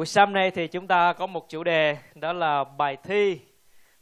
Buổi sáng nay thì chúng ta có một chủ đề đó là bài thi.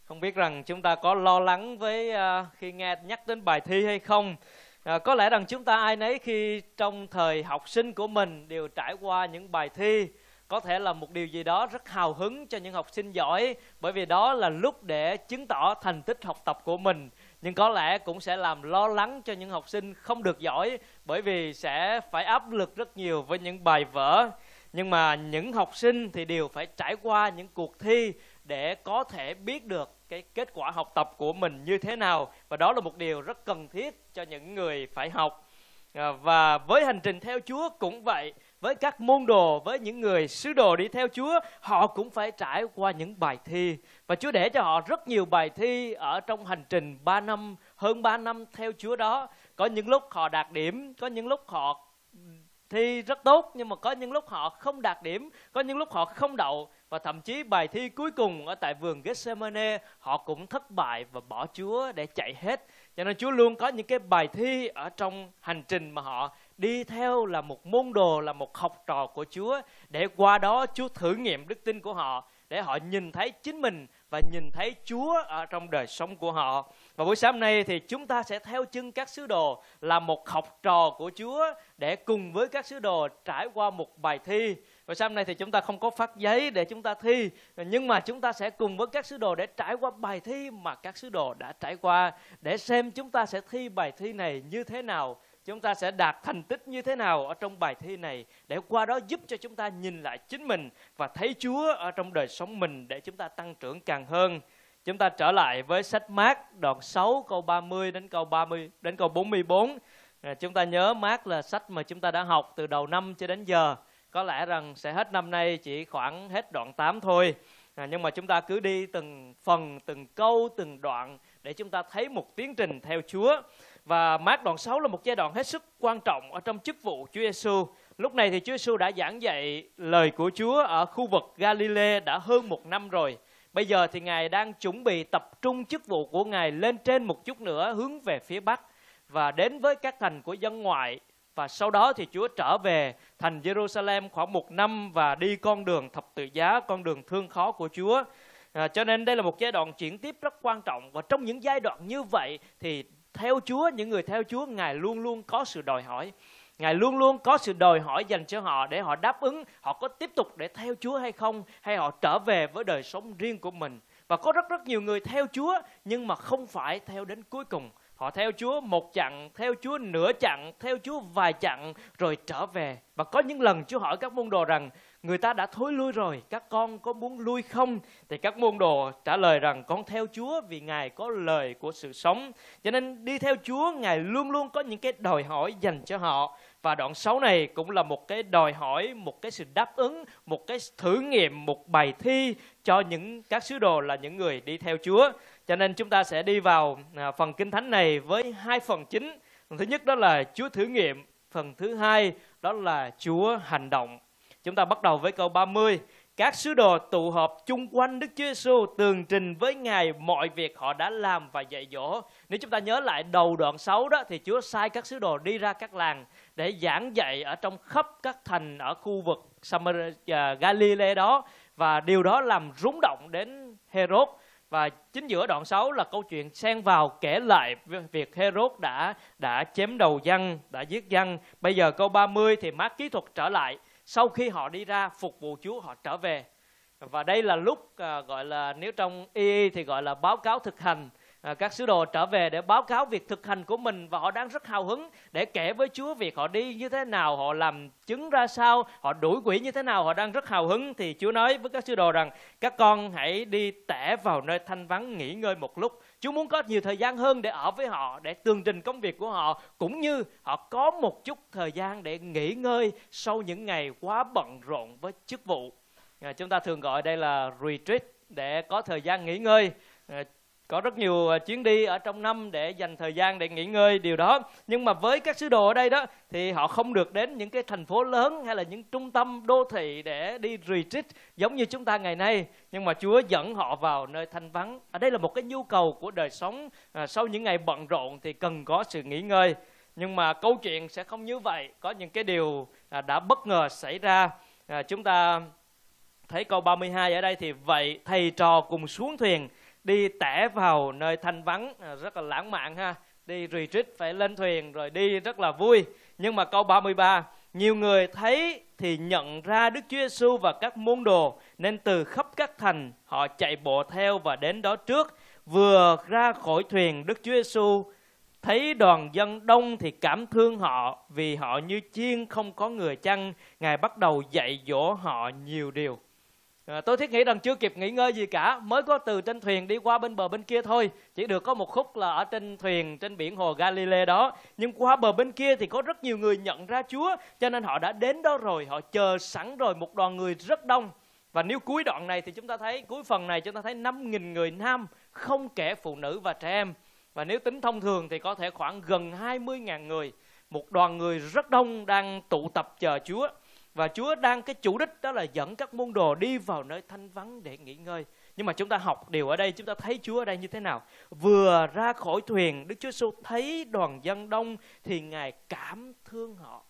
Không biết rằng chúng ta có lo lắng với uh, khi nghe nhắc đến bài thi hay không? À, có lẽ rằng chúng ta ai nấy khi trong thời học sinh của mình đều trải qua những bài thi có thể là một điều gì đó rất hào hứng cho những học sinh giỏi bởi vì đó là lúc để chứng tỏ thành tích học tập của mình nhưng có lẽ cũng sẽ làm lo lắng cho những học sinh không được giỏi bởi vì sẽ phải áp lực rất nhiều với những bài vở nhưng mà những học sinh thì đều phải trải qua những cuộc thi để có thể biết được cái kết quả học tập của mình như thế nào. Và đó là một điều rất cần thiết cho những người phải học. À, và với hành trình theo Chúa cũng vậy. Với các môn đồ, với những người sứ đồ đi theo Chúa, họ cũng phải trải qua những bài thi. Và Chúa để cho họ rất nhiều bài thi ở trong hành trình 3 năm, hơn 3 năm theo Chúa đó. Có những lúc họ đạt điểm, có những lúc họ thi rất tốt, nhưng mà có những lúc họ không đạt điểm, có những lúc họ không đậu, và thậm chí bài thi cuối cùng ở tại vườn Gethsemane, họ cũng thất bại và bỏ Chúa để chạy hết cho nên Chúa luôn có những cái bài thi ở trong hành trình mà họ đi theo là một môn đồ, là một học trò của Chúa để qua đó Chúa thử nghiệm đức tin của họ, để họ nhìn thấy chính mình và nhìn thấy Chúa ở trong đời sống của họ. Và buổi sáng nay thì chúng ta sẽ theo chân các sứ đồ là một học trò của Chúa để cùng với các sứ đồ trải qua một bài thi. Và sáng nay thì chúng ta không có phát giấy để chúng ta thi, nhưng mà chúng ta sẽ cùng với các sứ đồ để trải qua bài thi mà các sứ đồ đã trải qua để xem chúng ta sẽ thi bài thi này như thế nào chúng ta sẽ đạt thành tích như thế nào ở trong bài thi này để qua đó giúp cho chúng ta nhìn lại chính mình và thấy Chúa ở trong đời sống mình để chúng ta tăng trưởng càng hơn. Chúng ta trở lại với sách Mát đoạn 6 câu 30 đến câu 30 đến câu 44. À, chúng ta nhớ Mát là sách mà chúng ta đã học từ đầu năm cho đến giờ. Có lẽ rằng sẽ hết năm nay chỉ khoảng hết đoạn 8 thôi. À, nhưng mà chúng ta cứ đi từng phần, từng câu, từng đoạn để chúng ta thấy một tiến trình theo Chúa. Và mát đoạn 6 là một giai đoạn hết sức quan trọng ở trong chức vụ Chúa Giêsu. Lúc này thì Chúa Giêsu đã giảng dạy lời của Chúa ở khu vực Galilee đã hơn một năm rồi. Bây giờ thì Ngài đang chuẩn bị tập trung chức vụ của Ngài lên trên một chút nữa hướng về phía Bắc và đến với các thành của dân ngoại. Và sau đó thì Chúa trở về thành Jerusalem khoảng một năm và đi con đường thập tự giá, con đường thương khó của Chúa. À, cho nên đây là một giai đoạn chuyển tiếp rất quan trọng và trong những giai đoạn như vậy thì theo Chúa, những người theo Chúa, Ngài luôn luôn có sự đòi hỏi. Ngài luôn luôn có sự đòi hỏi dành cho họ để họ đáp ứng, họ có tiếp tục để theo Chúa hay không, hay họ trở về với đời sống riêng của mình. Và có rất rất nhiều người theo Chúa nhưng mà không phải theo đến cuối cùng. Họ theo Chúa một chặng, theo Chúa nửa chặng, theo Chúa vài chặng rồi trở về. Và có những lần Chúa hỏi các môn đồ rằng người ta đã thối lui rồi, các con có muốn lui không? Thì các môn đồ trả lời rằng con theo Chúa vì Ngài có lời của sự sống. Cho nên đi theo Chúa, Ngài luôn luôn có những cái đòi hỏi dành cho họ. Và đoạn 6 này cũng là một cái đòi hỏi, một cái sự đáp ứng, một cái thử nghiệm, một bài thi cho những các sứ đồ là những người đi theo Chúa. Cho nên chúng ta sẽ đi vào à, phần kinh thánh này với hai phần chính. Phần thứ nhất đó là Chúa thử nghiệm, phần thứ hai đó là Chúa hành động. Chúng ta bắt đầu với câu 30. Các sứ đồ tụ họp chung quanh Đức Chúa Giêsu tường trình với Ngài mọi việc họ đã làm và dạy dỗ. Nếu chúng ta nhớ lại đầu đoạn 6 đó thì Chúa sai các sứ đồ đi ra các làng để giảng dạy ở trong khắp các thành ở khu vực Samaria, uh, à, Galilee đó. Và điều đó làm rúng động đến Herod. Và chính giữa đoạn 6 là câu chuyện xen vào kể lại việc Herod đã đã chém đầu dân, đã giết dân. Bây giờ câu 30 thì mát kỹ thuật trở lại. Sau khi họ đi ra phục vụ Chúa họ trở về. Và đây là lúc à, gọi là nếu trong y thì gọi là báo cáo thực hành. À, các sứ đồ trở về để báo cáo việc thực hành của mình và họ đang rất hào hứng để kể với Chúa việc họ đi như thế nào, họ làm chứng ra sao, họ đuổi quỷ như thế nào, họ đang rất hào hứng thì Chúa nói với các sứ đồ rằng các con hãy đi tẻ vào nơi thanh vắng nghỉ ngơi một lúc. Chúa muốn có nhiều thời gian hơn để ở với họ, để tường trình công việc của họ cũng như họ có một chút thời gian để nghỉ ngơi sau những ngày quá bận rộn với chức vụ. À, chúng ta thường gọi đây là retreat để có thời gian nghỉ ngơi. À, có rất nhiều à, chuyến đi ở trong năm để dành thời gian để nghỉ ngơi điều đó. Nhưng mà với các sứ đồ ở đây đó thì họ không được đến những cái thành phố lớn hay là những trung tâm đô thị để đi retreat giống như chúng ta ngày nay. Nhưng mà Chúa dẫn họ vào nơi thanh vắng. Ở đây là một cái nhu cầu của đời sống à, sau những ngày bận rộn thì cần có sự nghỉ ngơi. Nhưng mà câu chuyện sẽ không như vậy. Có những cái điều à, đã bất ngờ xảy ra. À, chúng ta thấy câu 32 ở đây thì vậy thầy trò cùng xuống thuyền đi tẻ vào nơi thanh vắng à, rất là lãng mạn ha. Đi retreat, phải lên thuyền rồi đi rất là vui. Nhưng mà câu 33 nhiều người thấy thì nhận ra Đức Chúa Giêsu và các môn đồ, nên từ khắp các thành họ chạy bộ theo và đến đó trước. Vừa ra khỏi thuyền, Đức Chúa Giêsu thấy đoàn dân đông thì cảm thương họ, vì họ như chiên không có người chăn. Ngài bắt đầu dạy dỗ họ nhiều điều. À, tôi thiết nghĩ rằng chưa kịp nghỉ ngơi gì cả mới có từ trên thuyền đi qua bên bờ bên kia thôi. Chỉ được có một khúc là ở trên thuyền trên biển hồ Galilee đó. Nhưng qua bờ bên kia thì có rất nhiều người nhận ra Chúa cho nên họ đã đến đó rồi họ chờ sẵn rồi một đoàn người rất đông. Và nếu cuối đoạn này thì chúng ta thấy cuối phần này chúng ta thấy 5.000 người nam không kể phụ nữ và trẻ em. Và nếu tính thông thường thì có thể khoảng gần 20.000 người. Một đoàn người rất đông đang tụ tập chờ Chúa và Chúa đang cái chủ đích đó là dẫn các môn đồ đi vào nơi thanh vắng để nghỉ ngơi. Nhưng mà chúng ta học điều ở đây, chúng ta thấy Chúa ở đây như thế nào? Vừa ra khỏi thuyền, Đức Chúa Giêsu thấy đoàn dân đông thì Ngài cảm thương họ.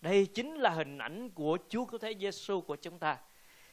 Đây chính là hình ảnh của Chúa Cứu Thế Giêsu của chúng ta.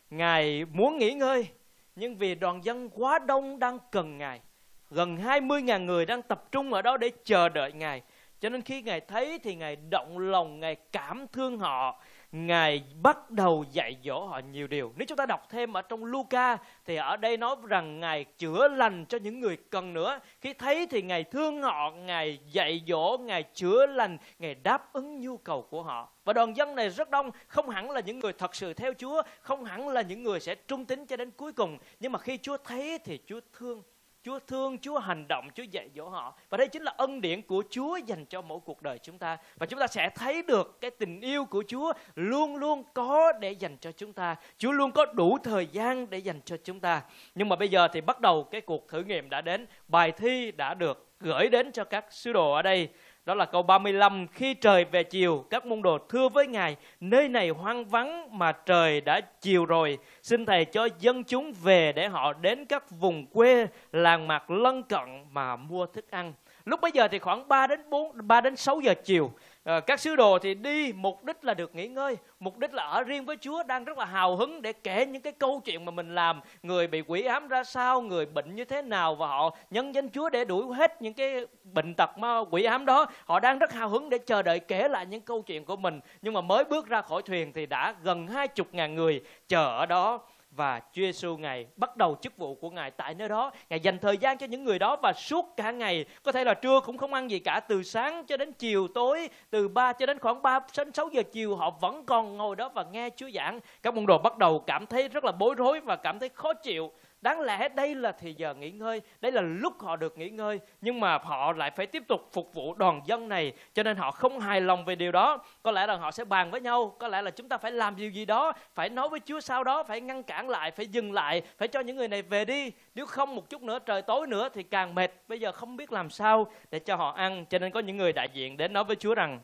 Ngài muốn nghỉ ngơi, nhưng vì đoàn dân quá đông đang cần Ngài. Gần 20.000 người đang tập trung ở đó để chờ đợi Ngài. Cho nên khi Ngài thấy thì Ngài động lòng, Ngài cảm thương họ Ngài bắt đầu dạy dỗ họ nhiều điều. Nếu chúng ta đọc thêm ở trong Luca thì ở đây nói rằng Ngài chữa lành cho những người cần nữa. Khi thấy thì Ngài thương họ, Ngài dạy dỗ, Ngài chữa lành, Ngài đáp ứng nhu cầu của họ. Và đoàn dân này rất đông, không hẳn là những người thật sự theo Chúa, không hẳn là những người sẽ trung tín cho đến cuối cùng. Nhưng mà khi Chúa thấy thì Chúa thương Chúa thương, Chúa hành động, Chúa dạy dỗ họ. Và đây chính là ân điển của Chúa dành cho mỗi cuộc đời chúng ta. Và chúng ta sẽ thấy được cái tình yêu của Chúa luôn luôn có để dành cho chúng ta. Chúa luôn có đủ thời gian để dành cho chúng ta. Nhưng mà bây giờ thì bắt đầu cái cuộc thử nghiệm đã đến. Bài thi đã được gửi đến cho các sứ đồ ở đây. Đó là câu 35 Khi trời về chiều, Các môn đồ thưa với Ngài, Nơi này hoang vắng mà trời đã chiều rồi. Xin Thầy cho dân chúng về Để họ đến các vùng quê Làng mạc lân cận mà mua thức ăn. Lúc bây giờ thì khoảng 3 đến 4 3 đến 6 giờ chiều à, các sứ đồ thì đi mục đích là được nghỉ ngơi. Mục đích là ở riêng với Chúa đang rất là hào hứng để kể những cái câu chuyện mà mình làm. Người bị quỷ ám ra sao người bệnh như thế nào và họ nhân danh Chúa để đuổi hết những cái bệnh tật ma quỷ ám đó. Họ đang rất hào hứng để chờ đợi kể lại những câu chuyện của mình. Nhưng mà mới bước ra khỏi thuyền thì đã gần hai chục ngàn người chờ ở đó và Chúa Giêsu ngài bắt đầu chức vụ của ngài tại nơi đó. Ngài dành thời gian cho những người đó và suốt cả ngày. Có thể là trưa cũng không ăn gì cả, từ sáng cho đến chiều tối, từ 3 cho đến khoảng 3 đến 6 giờ chiều, họ vẫn còn ngồi đó và nghe Chúa giảng. Các môn đồ bắt đầu cảm thấy rất là bối rối và cảm thấy khó chịu đáng lẽ đây là thì giờ nghỉ ngơi, đây là lúc họ được nghỉ ngơi, nhưng mà họ lại phải tiếp tục phục vụ đoàn dân này, cho nên họ không hài lòng về điều đó. Có lẽ là họ sẽ bàn với nhau, có lẽ là chúng ta phải làm điều gì đó, phải nói với chúa sau đó, phải ngăn cản lại, phải dừng lại, phải cho những người này về đi. Nếu không một chút nữa, trời tối nữa thì càng mệt. Bây giờ không biết làm sao để cho họ ăn, cho nên có những người đại diện đến nói với chúa rằng,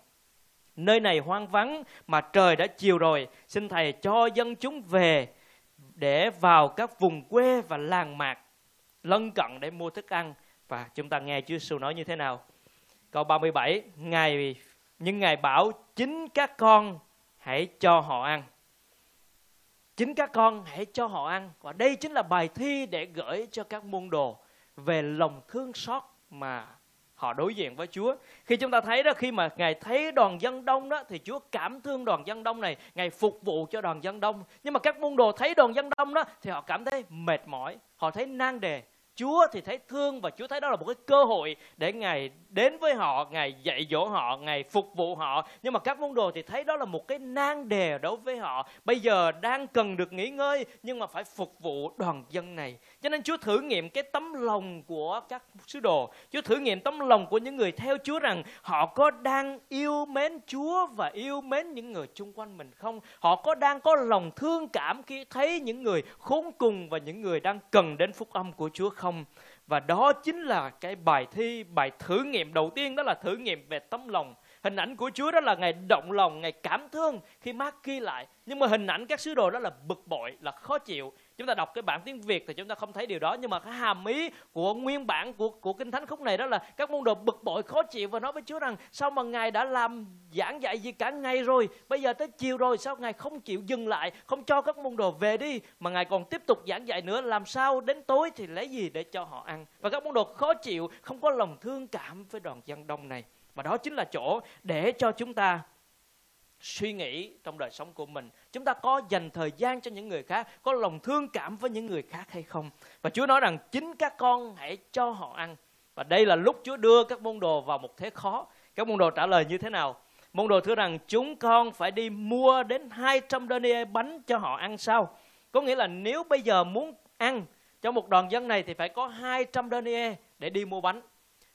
nơi này hoang vắng mà trời đã chiều rồi, xin thầy cho dân chúng về để vào các vùng quê và làng mạc lân cận để mua thức ăn và chúng ta nghe Chúa Giêsu nói như thế nào. Câu 37, Ngài nhưng Ngài bảo chính các con hãy cho họ ăn. Chính các con hãy cho họ ăn. Và đây chính là bài thi để gửi cho các môn đồ về lòng thương xót mà họ đối diện với Chúa. Khi chúng ta thấy đó khi mà Ngài thấy đoàn dân đông đó thì Chúa cảm thương đoàn dân đông này, Ngài phục vụ cho đoàn dân đông. Nhưng mà các môn đồ thấy đoàn dân đông đó thì họ cảm thấy mệt mỏi, họ thấy nan đề. Chúa thì thấy thương và Chúa thấy đó là một cái cơ hội để Ngài đến với họ, Ngài dạy dỗ họ, Ngài phục vụ họ. Nhưng mà các môn đồ thì thấy đó là một cái nan đề đối với họ. Bây giờ đang cần được nghỉ ngơi nhưng mà phải phục vụ đoàn dân này. Cho nên Chúa thử nghiệm cái tấm lòng của các sứ đồ. Chúa thử nghiệm tấm lòng của những người theo Chúa rằng họ có đang yêu mến Chúa và yêu mến những người chung quanh mình không? Họ có đang có lòng thương cảm khi thấy những người khốn cùng và những người đang cần đến phúc âm của Chúa không? Và đó chính là cái bài thi, bài thử nghiệm đầu tiên đó là thử nghiệm về tấm lòng. Hình ảnh của Chúa đó là ngài động lòng ngài cảm thương khi Mark ghi lại. Nhưng mà hình ảnh các sứ đồ đó là bực bội là khó chịu chúng ta đọc cái bản tiếng Việt thì chúng ta không thấy điều đó, nhưng mà cái hàm ý của nguyên bản của của kinh thánh khúc này đó là các môn đồ bực bội, khó chịu và nói với Chúa rằng, sao mà ngài đã làm giảng dạy gì cả ngày rồi? Bây giờ tới chiều rồi, sao ngài không chịu dừng lại, không cho các môn đồ về đi, mà ngài còn tiếp tục giảng dạy nữa? Làm sao đến tối thì lấy gì để cho họ ăn? Và các môn đồ khó chịu, không có lòng thương cảm với đoàn dân đông này. Và đó chính là chỗ để cho chúng ta suy nghĩ trong đời sống của mình. Chúng ta có dành thời gian cho những người khác, có lòng thương cảm với những người khác hay không? Và chúa nói rằng, chính các con hãy cho họ ăn. Và đây là lúc chúa đưa các môn đồ vào một thế khó. Các môn đồ trả lời như thế nào? Môn đồ thưa rằng, chúng con phải đi mua đến 200 denier bánh cho họ ăn sao có nghĩa là nếu bây giờ muốn ăn cho một đoàn dân này thì phải có 200 denier để đi mua bánh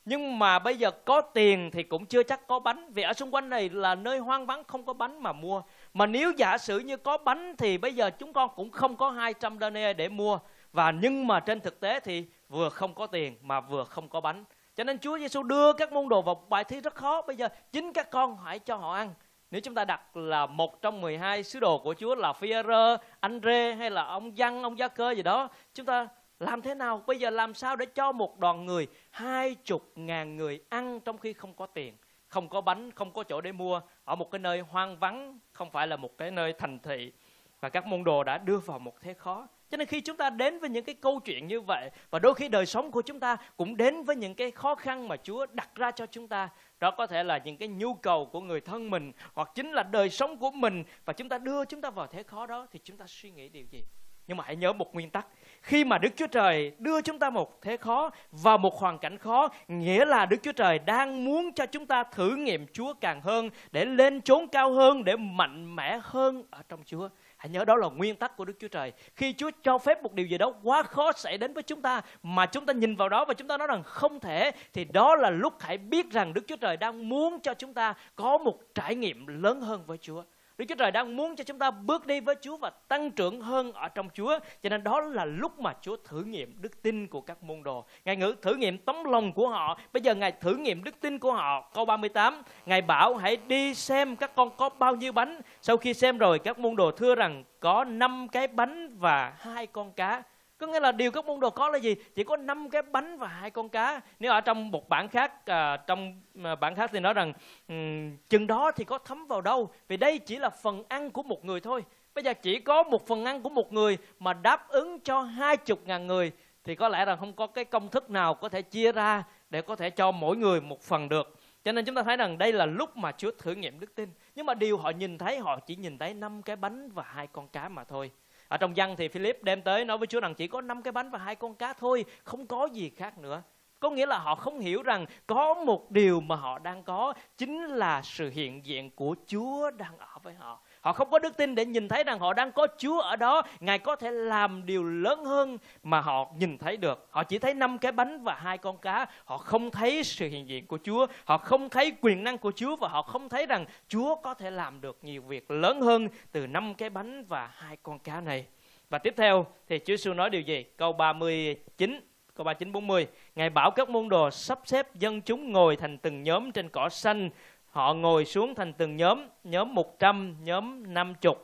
nhưng mà bây giờ có tiền thì cũng chưa chắc có bánh. Vì ở xung quanh này là nơi hoang vắng không có bánh mà mua. Mà nếu giả sử như có bánh thì bây giờ chúng con cũng không có 200 denier để mua. Và nhưng mà trên thực tế thì vừa không có tiền mà vừa không có bánh. Cho nên Chúa Giêsu đưa các môn đồ vào bài thi rất khó. Bây giờ chính các con hãy cho họ ăn. Nếu chúng ta đặt là một trong 12 sứ đồ của Chúa là Phi-e-rơ, Anh-rê hay là ông Văn, ông Gia Cơ gì đó, chúng ta làm thế nào? Bây giờ làm sao để cho một đoàn người hai chục ngàn người ăn trong khi không có tiền, không có bánh, không có chỗ để mua, ở một cái nơi hoang vắng, không phải là một cái nơi thành thị. Và các môn đồ đã đưa vào một thế khó. Cho nên khi chúng ta đến với những cái câu chuyện như vậy, và đôi khi đời sống của chúng ta cũng đến với những cái khó khăn mà Chúa đặt ra cho chúng ta, đó có thể là những cái nhu cầu của người thân mình, hoặc chính là đời sống của mình. Và chúng ta đưa chúng ta vào thế khó đó thì chúng ta suy nghĩ điều gì? Nhưng mà hãy nhớ một nguyên tắc khi mà Đức Chúa Trời đưa chúng ta một thế khó và một hoàn cảnh khó, nghĩa là Đức Chúa Trời đang muốn cho chúng ta thử nghiệm Chúa càng hơn để lên chốn cao hơn, để mạnh mẽ hơn ở trong Chúa. Hãy nhớ đó là nguyên tắc của Đức Chúa Trời. Khi Chúa cho phép một điều gì đó quá khó xảy đến với chúng ta mà chúng ta nhìn vào đó và chúng ta nói rằng không thể thì đó là lúc hãy biết rằng Đức Chúa Trời đang muốn cho chúng ta có một trải nghiệm lớn hơn với Chúa. Đức Chúa Trời đang muốn cho chúng ta bước đi với Chúa và tăng trưởng hơn ở trong Chúa. Cho nên đó là lúc mà Chúa thử nghiệm đức tin của các môn đồ. Ngài ngữ thử nghiệm tấm lòng của họ. Bây giờ Ngài thử nghiệm đức tin của họ. Câu 38, Ngài bảo hãy đi xem các con có bao nhiêu bánh. Sau khi xem rồi các môn đồ thưa rằng có 5 cái bánh và hai con cá. Có nghĩa là điều các môn đồ có là gì? Chỉ có năm cái bánh và hai con cá. Nếu ở trong một bản khác, à, trong à, bản khác thì nói rằng um, chừng đó thì có thấm vào đâu? Vì đây chỉ là phần ăn của một người thôi. Bây giờ chỉ có một phần ăn của một người mà đáp ứng cho hai chục ngàn người thì có lẽ là không có cái công thức nào có thể chia ra để có thể cho mỗi người một phần được. Cho nên chúng ta thấy rằng đây là lúc mà Chúa thử nghiệm đức tin. Nhưng mà điều họ nhìn thấy họ chỉ nhìn thấy năm cái bánh và hai con cá mà thôi. Ở trong văn thì Philip đem tới nói với Chúa rằng chỉ có năm cái bánh và hai con cá thôi, không có gì khác nữa. Có nghĩa là họ không hiểu rằng có một điều mà họ đang có chính là sự hiện diện của Chúa đang ở với họ. Họ không có đức tin để nhìn thấy rằng họ đang có Chúa ở đó. Ngài có thể làm điều lớn hơn mà họ nhìn thấy được. Họ chỉ thấy năm cái bánh và hai con cá. Họ không thấy sự hiện diện của Chúa. Họ không thấy quyền năng của Chúa và họ không thấy rằng Chúa có thể làm được nhiều việc lớn hơn từ năm cái bánh và hai con cá này. Và tiếp theo thì Chúa Giêsu nói điều gì? Câu 39 câu 39 40. Ngài bảo các môn đồ sắp xếp dân chúng ngồi thành từng nhóm trên cỏ xanh họ ngồi xuống thành từng nhóm, nhóm 100, nhóm 50.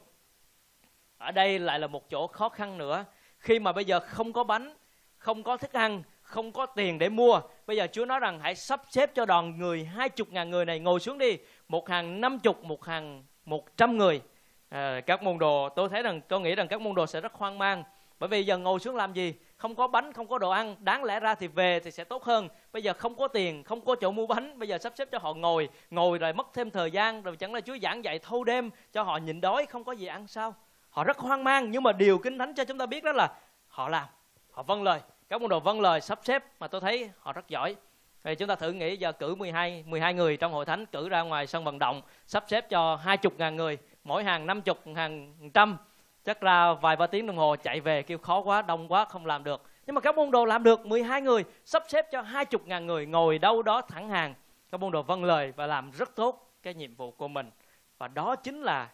Ở đây lại là một chỗ khó khăn nữa. Khi mà bây giờ không có bánh, không có thức ăn, không có tiền để mua. Bây giờ Chúa nói rằng hãy sắp xếp cho đoàn người hai chục ngàn người này ngồi xuống đi. Một hàng năm chục, một hàng một trăm người. À, các môn đồ, tôi thấy rằng, tôi nghĩ rằng các môn đồ sẽ rất hoang mang. Bởi vì giờ ngồi xuống làm gì? Không có bánh, không có đồ ăn, đáng lẽ ra thì về thì sẽ tốt hơn. Bây giờ không có tiền, không có chỗ mua bánh, bây giờ sắp xếp cho họ ngồi ngồi rồi mất thêm thời gian, rồi chẳng là chúa giảng dạy thâu đêm cho họ nhịn đói, không có gì ăn sao? Họ rất hoang mang, nhưng mà điều kinh thánh cho chúng ta biết đó là họ làm, họ vâng lời. Các môn đồ vâng lời sắp xếp mà tôi thấy họ rất giỏi. Thì chúng ta thử nghĩ giờ cử 12 12 người trong hội thánh cử ra ngoài sân vận động, sắp xếp cho hai chục ngàn người, mỗi hàng năm chục hàng trăm chắc là vài ba tiếng đồng hồ chạy về, kêu khó quá, đông quá, không làm được. Nhưng mà các môn đồ làm được 12 người, sắp xếp cho hai chục ngàn người ngồi đâu đó thẳng hàng. Các môn đồ vâng lời và làm rất tốt cái nhiệm vụ của mình. Và đó chính là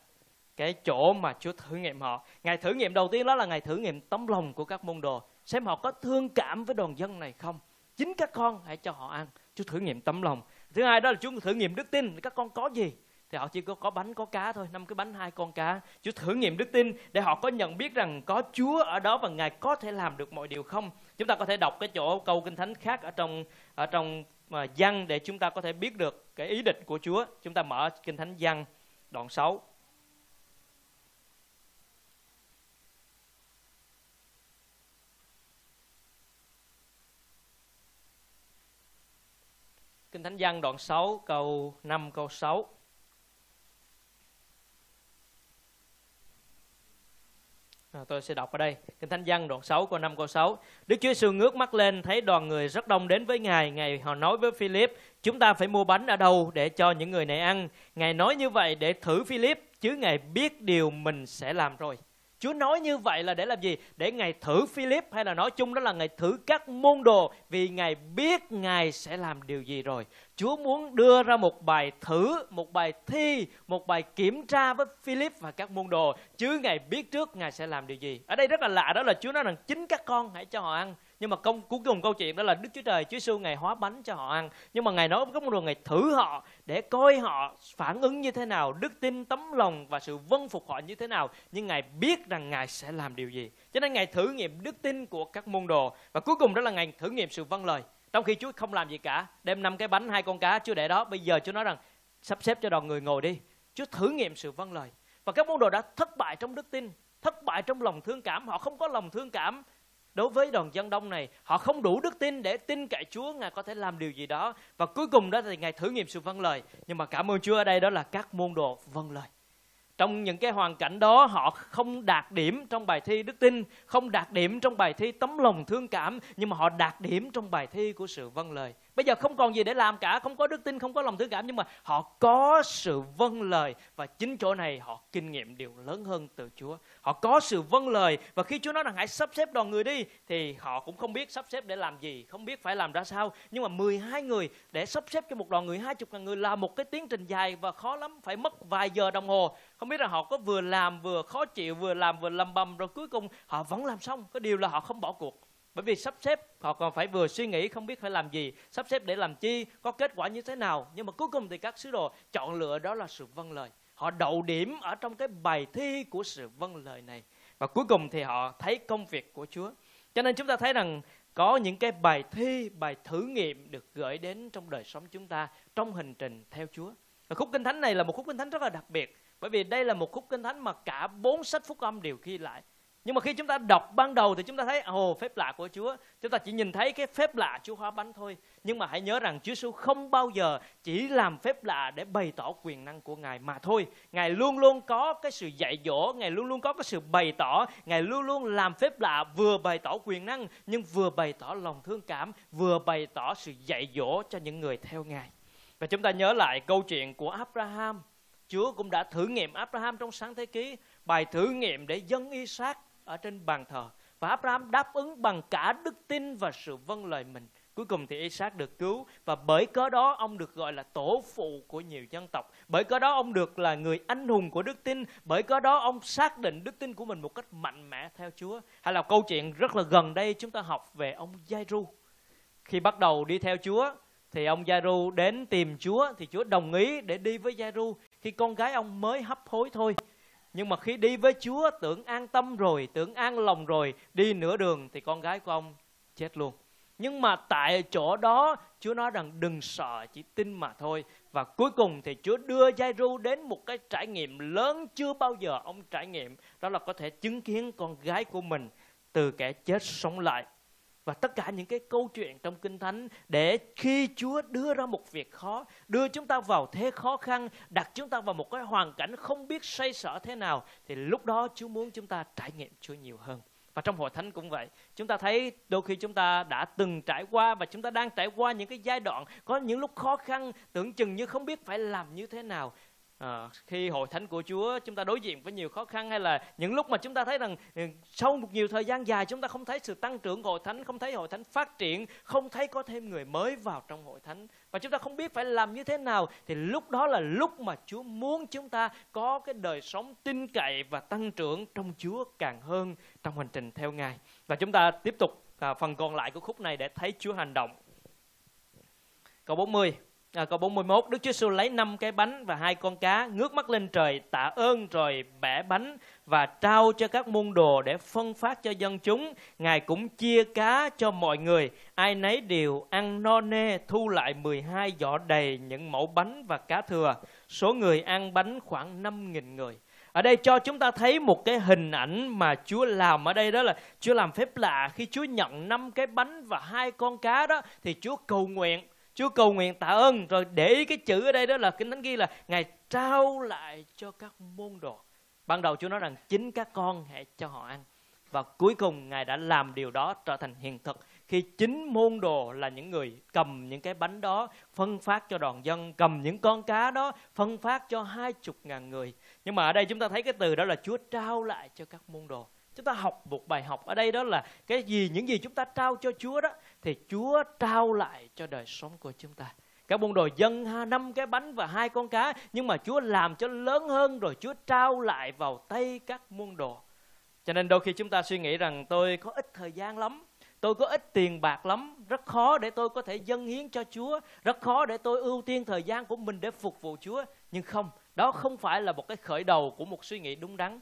cái chỗ mà Chúa thử nghiệm họ. Ngày thử nghiệm đầu tiên đó là ngày thử nghiệm tấm lòng của các môn đồ. Xem họ có thương cảm với đoàn dân này không. Chính các con hãy cho họ ăn. Chúa thử nghiệm tấm lòng. Thứ hai đó là Chúa thử nghiệm đức tin. Các con có gì? Thì họ chỉ có có bánh, có cá thôi, năm cái bánh, hai con cá. Chúa thử nghiệm đức tin để họ có nhận biết rằng có Chúa ở đó và Ngài có thể làm được mọi điều không? Chúng ta có thể đọc cái chỗ câu kinh thánh khác ở trong ở trong mà văn để chúng ta có thể biết được cái ý định của Chúa. Chúng ta mở kinh thánh văn đoạn 6 Kinh Thánh Giăng đoạn 6 câu 5 câu 6. À, tôi sẽ đọc ở đây. Kinh Thánh Văn đoạn 6 câu 5 câu 6. Đức Chúa Giêsu ngước mắt lên thấy đoàn người rất đông đến với Ngài. Ngài họ nói với Philip, chúng ta phải mua bánh ở đâu để cho những người này ăn. Ngài nói như vậy để thử Philip, chứ Ngài biết điều mình sẽ làm rồi. Chúa nói như vậy là để làm gì? Để Ngài thử Philip hay là nói chung đó là Ngài thử các môn đồ vì Ngài biết Ngài sẽ làm điều gì rồi. Chúa muốn đưa ra một bài thử, một bài thi, một bài kiểm tra với Philip và các môn đồ. Chứ Ngài biết trước Ngài sẽ làm điều gì. Ở đây rất là lạ đó là Chúa nói rằng chính các con hãy cho họ ăn nhưng mà công, cuối cùng câu chuyện đó là Đức Chúa Trời, Chúa xu ngày hóa bánh cho họ ăn. Nhưng mà ngài nói có một đồ ngày thử họ để coi họ phản ứng như thế nào, đức tin, tấm lòng và sự vâng phục họ như thế nào. Nhưng ngài biết rằng ngài sẽ làm điều gì. Cho nên ngài thử nghiệm đức tin của các môn đồ. Và cuối cùng đó là ngài thử nghiệm sự vâng lời. Trong khi Chúa không làm gì cả, đem năm cái bánh, hai con cá, Chúa để đó. Bây giờ Chúa nói rằng, sắp xếp cho đoàn người ngồi đi. Chúa thử nghiệm sự vâng lời. Và các môn đồ đã thất bại trong đức tin, thất bại trong lòng thương cảm. Họ không có lòng thương cảm đối với đoàn dân đông này, họ không đủ đức tin để tin cậy Chúa, ngài có thể làm điều gì đó. Và cuối cùng đó thì ngài thử nghiệm sự vâng lời. Nhưng mà cảm ơn Chúa ở đây đó là các môn đồ vâng lời. Trong những cái hoàn cảnh đó, họ không đạt điểm trong bài thi đức tin, không đạt điểm trong bài thi tấm lòng thương cảm, nhưng mà họ đạt điểm trong bài thi của sự vâng lời bây giờ không còn gì để làm cả, không có đức tin, không có lòng thương cảm, nhưng mà họ có sự vâng lời. Và chính chỗ này họ kinh nghiệm điều lớn hơn từ Chúa. Họ có sự vâng lời, và khi Chúa nói rằng hãy sắp xếp đoàn người đi, thì họ cũng không biết sắp xếp để làm gì, không biết phải làm ra sao. Nhưng mà 12 người, để sắp xếp cho một đoàn người, hai chục ngàn người là một cái tiến trình dài và khó lắm, phải mất vài giờ đồng hồ. Không biết là họ có vừa làm, vừa khó chịu, vừa làm, vừa lầm bầm, rồi cuối cùng họ vẫn làm xong. Có điều là họ không bỏ cuộc bởi vì sắp xếp, họ còn phải vừa suy nghĩ, không biết phải làm gì, sắp xếp để làm chi, có kết quả như thế nào. Nhưng mà cuối cùng thì các sứ đồ chọn lựa đó là sự vâng lời. Họ đậu điểm ở trong cái bài thi của sự vâng lời này. Và cuối cùng thì họ thấy công việc của Chúa. Cho nên chúng ta thấy rằng có những cái bài thi, bài thử nghiệm được gửi đến trong đời sống chúng ta, trong hành trình theo Chúa. Và khúc kinh thánh này là một khúc kinh thánh rất là đặc biệt, bởi vì đây là một khúc kinh thánh mà cả bốn sách phúc âm đều ghi lại nhưng mà khi chúng ta đọc ban đầu thì chúng ta thấy, ồ, phép lạ của Chúa. Chúng ta chỉ nhìn thấy cái phép lạ Chúa hóa bánh thôi. Nhưng mà hãy nhớ rằng Chúa Giêsu không bao giờ chỉ làm phép lạ để bày tỏ quyền năng của Ngài mà thôi. Ngài luôn luôn có cái sự dạy dỗ, Ngài luôn luôn có cái sự bày tỏ. Ngài luôn luôn làm phép lạ vừa bày tỏ quyền năng, nhưng vừa bày tỏ lòng thương cảm, vừa bày tỏ sự dạy dỗ cho những người theo Ngài. Và chúng ta nhớ lại câu chuyện của Abraham. Chúa cũng đã thử nghiệm Abraham trong sáng thế ký, bài thử nghiệm để dân Isaac ở trên bàn thờ. Và Abraham đáp ứng bằng cả đức tin và sự vâng lời mình. Cuối cùng thì Isaac được cứu. Và bởi cớ đó, ông được gọi là tổ phụ của nhiều dân tộc. Bởi cớ đó, ông được là người anh hùng của đức tin. Bởi cớ đó, ông xác định đức tin của mình một cách mạnh mẽ theo Chúa. Hay là câu chuyện rất là gần đây, chúng ta học về ông Giai-ru. Khi bắt đầu đi theo Chúa, thì ông Giai-ru đến tìm Chúa, thì Chúa đồng ý để đi với Giai-ru. Khi con gái ông mới hấp hối thôi nhưng mà khi đi với Chúa tưởng an tâm rồi, tưởng an lòng rồi, đi nửa đường thì con gái của ông chết luôn. Nhưng mà tại chỗ đó Chúa nói rằng đừng sợ, chỉ tin mà thôi. Và cuối cùng thì Chúa đưa Giai-ru đến một cái trải nghiệm lớn chưa bao giờ ông trải nghiệm. Đó là có thể chứng kiến con gái của mình từ kẻ chết sống lại và tất cả những cái câu chuyện trong kinh thánh để khi Chúa đưa ra một việc khó, đưa chúng ta vào thế khó khăn, đặt chúng ta vào một cái hoàn cảnh không biết xoay sở thế nào thì lúc đó Chúa muốn chúng ta trải nghiệm Chúa nhiều hơn. Và trong hội thánh cũng vậy. Chúng ta thấy đôi khi chúng ta đã từng trải qua và chúng ta đang trải qua những cái giai đoạn có những lúc khó khăn tưởng chừng như không biết phải làm như thế nào À, khi hội thánh của Chúa chúng ta đối diện với nhiều khó khăn hay là những lúc mà chúng ta thấy rằng ừ, sau một nhiều thời gian dài chúng ta không thấy sự tăng trưởng hội thánh, không thấy hội thánh phát triển, không thấy có thêm người mới vào trong hội thánh và chúng ta không biết phải làm như thế nào thì lúc đó là lúc mà Chúa muốn chúng ta có cái đời sống tin cậy và tăng trưởng trong Chúa càng hơn trong hành trình theo Ngài. Và chúng ta tiếp tục à, phần còn lại của khúc này để thấy Chúa hành động. Câu 40 À, câu 41 Đức Chúa Giêsu lấy năm cái bánh và hai con cá ngước mắt lên trời tạ ơn rồi bẻ bánh và trao cho các môn đồ để phân phát cho dân chúng. Ngài cũng chia cá cho mọi người. Ai nấy đều ăn no nê thu lại 12 giỏ đầy những mẫu bánh và cá thừa. Số người ăn bánh khoảng 5.000 người. Ở đây cho chúng ta thấy một cái hình ảnh mà Chúa làm ở đây đó là Chúa làm phép lạ. Khi Chúa nhận năm cái bánh và hai con cá đó thì Chúa cầu nguyện Chúa cầu nguyện tạ ơn rồi để ý cái chữ ở đây đó là kinh thánh ghi là Ngài trao lại cho các môn đồ. Ban đầu Chúa nói rằng chính các con hãy cho họ ăn. Và cuối cùng Ngài đã làm điều đó trở thành hiện thực khi chính môn đồ là những người cầm những cái bánh đó phân phát cho đoàn dân, cầm những con cá đó phân phát cho hai chục ngàn người. Nhưng mà ở đây chúng ta thấy cái từ đó là Chúa trao lại cho các môn đồ chúng ta học một bài học ở đây đó là cái gì những gì chúng ta trao cho Chúa đó thì Chúa trao lại cho đời sống của chúng ta. Các môn đồ dân năm cái bánh và hai con cá. Nhưng mà Chúa làm cho lớn hơn rồi Chúa trao lại vào tay các môn đồ. Cho nên đôi khi chúng ta suy nghĩ rằng tôi có ít thời gian lắm, tôi có ít tiền bạc lắm, rất khó để tôi có thể dâng hiến cho Chúa, rất khó để tôi ưu tiên thời gian của mình để phục vụ Chúa. Nhưng không, đó không phải là một cái khởi đầu của một suy nghĩ đúng đắn.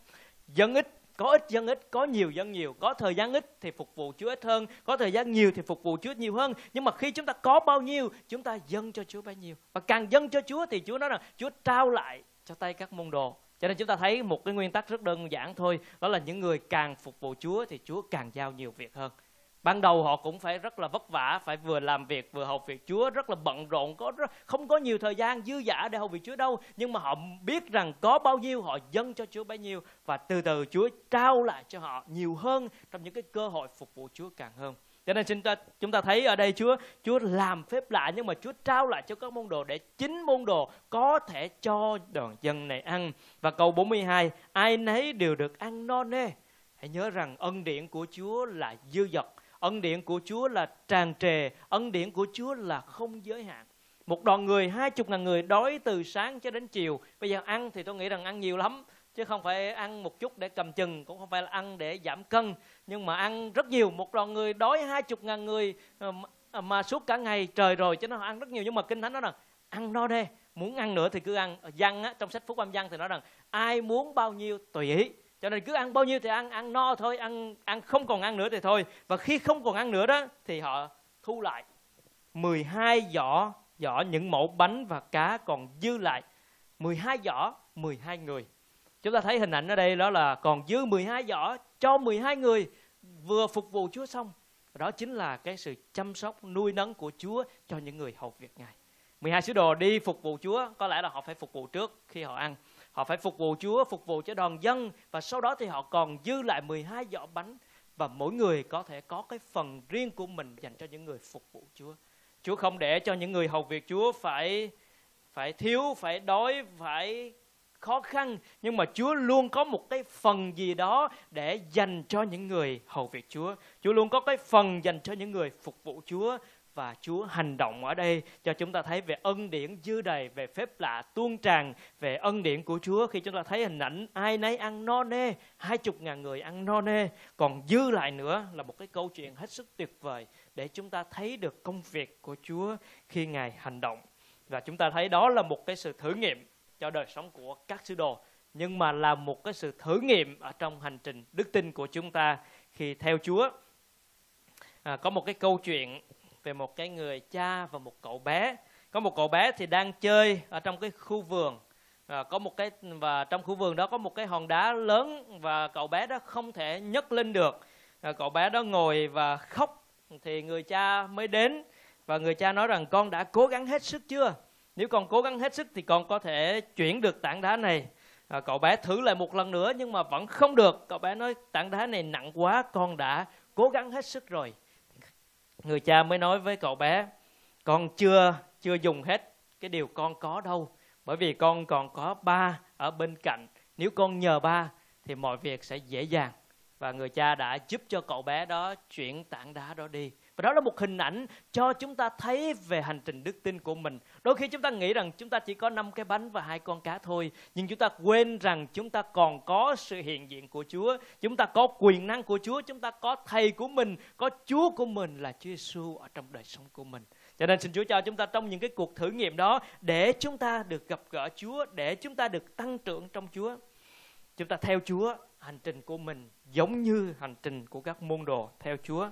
Dân ít có ít dân ít, có nhiều dân nhiều. Có thời gian ít thì phục vụ chúa ít hơn. Có thời gian nhiều thì phục vụ chúa nhiều hơn. Nhưng mà khi chúng ta có bao nhiêu, chúng ta dâng cho chúa bấy nhiêu. Và càng dâng cho chúa thì chúa nói rằng, chúa trao lại cho tay các môn đồ. Cho nên chúng ta thấy một cái nguyên tắc rất đơn giản thôi. Đó là những người càng phục vụ chúa thì chúa càng giao nhiều việc hơn ban đầu họ cũng phải rất là vất vả phải vừa làm việc vừa học việc Chúa rất là bận rộn có rất, không có nhiều thời gian dư dả để học việc Chúa đâu. Nhưng mà họ biết rằng có bao nhiêu họ dâng cho Chúa bấy nhiêu và từ từ Chúa trao lại cho họ nhiều hơn trong những cái cơ hội phục vụ Chúa càng hơn. Cho nên chúng ta chúng ta thấy ở đây Chúa Chúa làm phép lạ nhưng mà Chúa trao lại cho các môn đồ để chính môn đồ có thể cho đoàn dân này ăn. Và câu 42 ai nấy đều được ăn no nê. Hãy nhớ rằng ân điển của Chúa là dư dật Ân điển của Chúa là tràn trề, ân điển của Chúa là không giới hạn. Một đoàn người, hai chục ngàn người đói từ sáng cho đến chiều. Bây giờ ăn thì tôi nghĩ rằng ăn nhiều lắm. Chứ không phải ăn một chút để cầm chừng, cũng không phải là ăn để giảm cân. Nhưng mà ăn rất nhiều. Một đoàn người đói hai chục ngàn người ờ, mà suốt cả ngày trời rồi cho nó ăn rất nhiều. Nhưng mà Kinh Thánh nói rằng ăn no đê. Muốn ăn nữa thì cứ ăn. Ờ, văn á, trong sách Phúc Âm Văn thì nói rằng ai muốn bao nhiêu tùy ý cho nên cứ ăn bao nhiêu thì ăn ăn no thôi, ăn ăn không còn ăn nữa thì thôi. Và khi không còn ăn nữa đó, thì họ thu lại 12 giỏ giỏ những mẫu bánh và cá còn dư lại. 12 giỏ 12 người. Chúng ta thấy hình ảnh ở đây đó là còn dư 12 giỏ cho 12 người. Vừa phục vụ Chúa xong, đó chính là cái sự chăm sóc, nuôi nấng của Chúa cho những người hầu việc Ngài. 12 sứ đồ đi phục vụ Chúa, có lẽ là họ phải phục vụ trước khi họ ăn. Họ phải phục vụ Chúa, phục vụ cho đoàn dân và sau đó thì họ còn dư lại 12 giỏ bánh và mỗi người có thể có cái phần riêng của mình dành cho những người phục vụ Chúa. Chúa không để cho những người hầu việc Chúa phải phải thiếu, phải đói, phải khó khăn nhưng mà Chúa luôn có một cái phần gì đó để dành cho những người hầu việc Chúa. Chúa luôn có cái phần dành cho những người phục vụ Chúa và Chúa hành động ở đây cho chúng ta thấy về ân điển dư đầy, về phép lạ tuôn tràn, về ân điển của Chúa khi chúng ta thấy hình ảnh ai nấy ăn no nê, hai chục ngàn người ăn no nê, còn dư lại nữa là một cái câu chuyện hết sức tuyệt vời để chúng ta thấy được công việc của Chúa khi Ngài hành động. Và chúng ta thấy đó là một cái sự thử nghiệm cho đời sống của các sứ đồ nhưng mà là một cái sự thử nghiệm ở trong hành trình đức tin của chúng ta khi theo Chúa. À, có một cái câu chuyện về một cái người cha và một cậu bé. Có một cậu bé thì đang chơi ở trong cái khu vườn. À, có một cái và trong khu vườn đó có một cái hòn đá lớn và cậu bé đó không thể nhấc lên được. À, cậu bé đó ngồi và khóc. Thì người cha mới đến và người cha nói rằng con đã cố gắng hết sức chưa? Nếu con cố gắng hết sức thì con có thể chuyển được tảng đá này. À, cậu bé thử lại một lần nữa nhưng mà vẫn không được. Cậu bé nói tảng đá này nặng quá con đã cố gắng hết sức rồi người cha mới nói với cậu bé, con chưa chưa dùng hết cái điều con có đâu, bởi vì con còn có ba ở bên cạnh. Nếu con nhờ ba thì mọi việc sẽ dễ dàng. Và người cha đã giúp cho cậu bé đó chuyển tảng đá đó đi và đó là một hình ảnh cho chúng ta thấy về hành trình đức tin của mình. Đôi khi chúng ta nghĩ rằng chúng ta chỉ có năm cái bánh và hai con cá thôi. Nhưng chúng ta quên rằng chúng ta còn có sự hiện diện của Chúa. Chúng ta có quyền năng của Chúa. Chúng ta có thầy của mình, có Chúa của mình là Chúa Giêsu ở trong đời sống của mình. cho nên xin Chúa cho chúng ta trong những cái cuộc thử nghiệm đó để chúng ta được gặp gỡ Chúa để chúng ta được tăng trưởng trong Chúa chúng ta theo Chúa hành trình của mình giống như hành trình của các môn đồ theo Chúa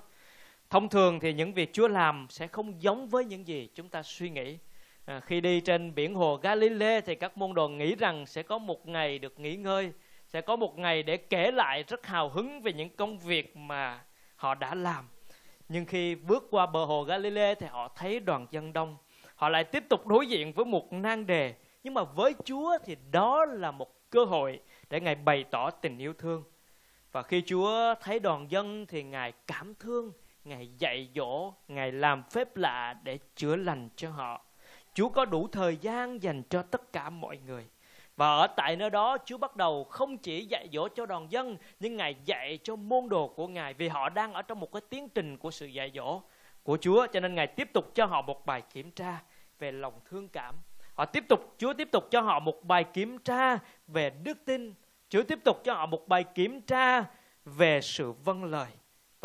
thông thường thì những việc Chúa làm sẽ không giống với những gì chúng ta suy nghĩ. À, khi đi trên biển hồ Galilee thì các môn đồ nghĩ rằng sẽ có một ngày được nghỉ ngơi sẽ có một ngày để kể lại rất hào hứng về những công việc mà họ đã làm. Nhưng khi bước qua bờ hồ Galilee thì họ thấy đoàn dân đông. Họ lại tiếp tục đối diện với một nan đề. Nhưng mà với Chúa thì đó là một cơ hội để ngài bày tỏ tình yêu thương. Và khi Chúa thấy đoàn dân thì ngài cảm thương ngài dạy dỗ ngài làm phép lạ để chữa lành cho họ. Chúa có đủ thời gian dành cho tất cả mọi người. Và ở tại nơi đó Chúa bắt đầu không chỉ dạy dỗ cho đoàn dân Nhưng Ngài dạy cho môn đồ của Ngài Vì họ đang ở trong một cái tiến trình của sự dạy dỗ của Chúa. Cho nên Ngài tiếp tục cho họ một bài kiểm tra về lòng thương cảm. Họ tiếp tục, Chúa tiếp tục cho họ một bài kiểm tra về đức tin. Chúa tiếp tục cho họ một bài kiểm tra về sự vâng lời.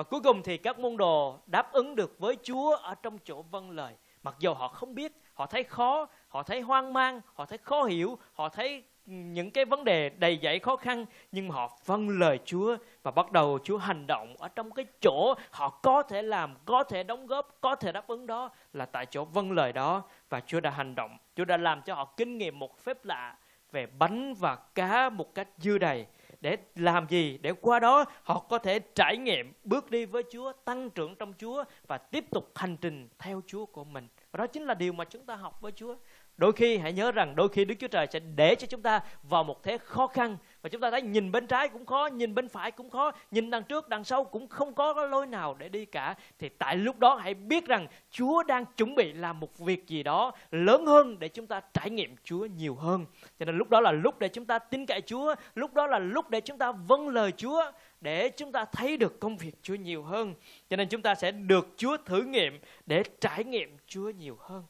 Và cuối cùng thì các môn đồ đáp ứng được với Chúa ở trong chỗ vâng lời Mặc dù họ không biết, họ thấy khó, họ thấy hoang mang họ thấy khó hiểu họ thấy những cái vấn đề đầy dẫy khó khăn nhưng mà họ vâng lời Chúa và bắt đầu Chúa hành động ở trong cái chỗ họ có thể làm, có thể đóng góp, có thể đáp ứng đó là tại chỗ vâng lời đó và Chúa đã hành động. Chúa đã làm cho họ kinh nghiệm một phép lạ về bánh và cá một cách dư đầy để làm gì để qua đó họ có thể trải nghiệm, bước đi với Chúa, tăng trưởng trong Chúa và tiếp tục hành trình theo Chúa của mình. Và đó chính là điều mà chúng ta học với Chúa. Đôi khi, hãy nhớ rằng đôi khi Đức Chúa Trời sẽ để cho chúng ta vào một thế khó khăn và chúng ta thấy nhìn bên trái cũng khó, nhìn bên phải cũng khó, nhìn đằng trước, đằng sau cũng không có cái lối nào để đi cả. Thì tại lúc đó hãy biết rằng Chúa đang chuẩn bị làm một việc gì đó lớn hơn để chúng ta trải nghiệm Chúa nhiều hơn. Cho nên lúc đó là lúc để chúng ta tin cậy Chúa, lúc đó là lúc để chúng ta vâng lời Chúa để chúng ta thấy được công việc Chúa nhiều hơn. Cho nên chúng ta sẽ được Chúa thử nghiệm để trải nghiệm Chúa nhiều hơn.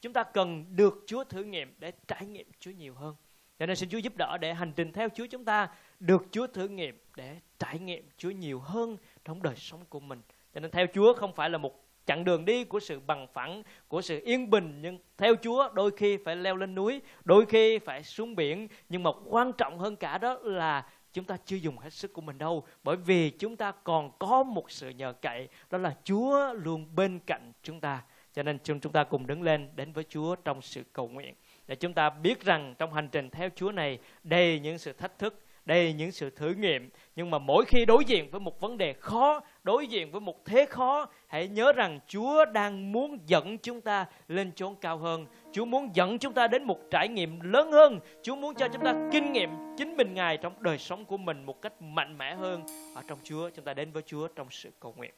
Chúng ta cần được Chúa thử nghiệm để trải nghiệm Chúa nhiều hơn. Cho nên xin Chúa giúp đỡ để hành trình theo Chúa chúng ta được Chúa thử nghiệm để trải nghiệm Chúa nhiều hơn trong đời sống của mình. Cho nên theo Chúa không phải là một chặng đường đi của sự bằng phẳng, của sự yên bình nhưng theo Chúa đôi khi phải leo lên núi, đôi khi phải xuống biển. Nhưng mà quan trọng hơn cả đó là chúng ta chưa dùng hết sức của mình đâu bởi vì chúng ta còn có một sự nhờ cậy đó là Chúa luôn bên cạnh chúng ta. Cho nên chúng ta cùng đứng lên đến với Chúa trong sự cầu nguyện để chúng ta biết rằng trong hành trình theo Chúa này đầy những sự thách thức, đầy những sự thử nghiệm. Nhưng mà mỗi khi đối diện với một vấn đề khó, đối diện với một thế khó, hãy nhớ rằng Chúa đang muốn dẫn chúng ta lên chốn cao hơn. Chúa muốn dẫn chúng ta đến một trải nghiệm lớn hơn. Chúa muốn cho chúng ta kinh nghiệm chính mình Ngài trong đời sống của mình một cách mạnh mẽ hơn. Ở trong Chúa, chúng ta đến với Chúa trong sự cầu nguyện.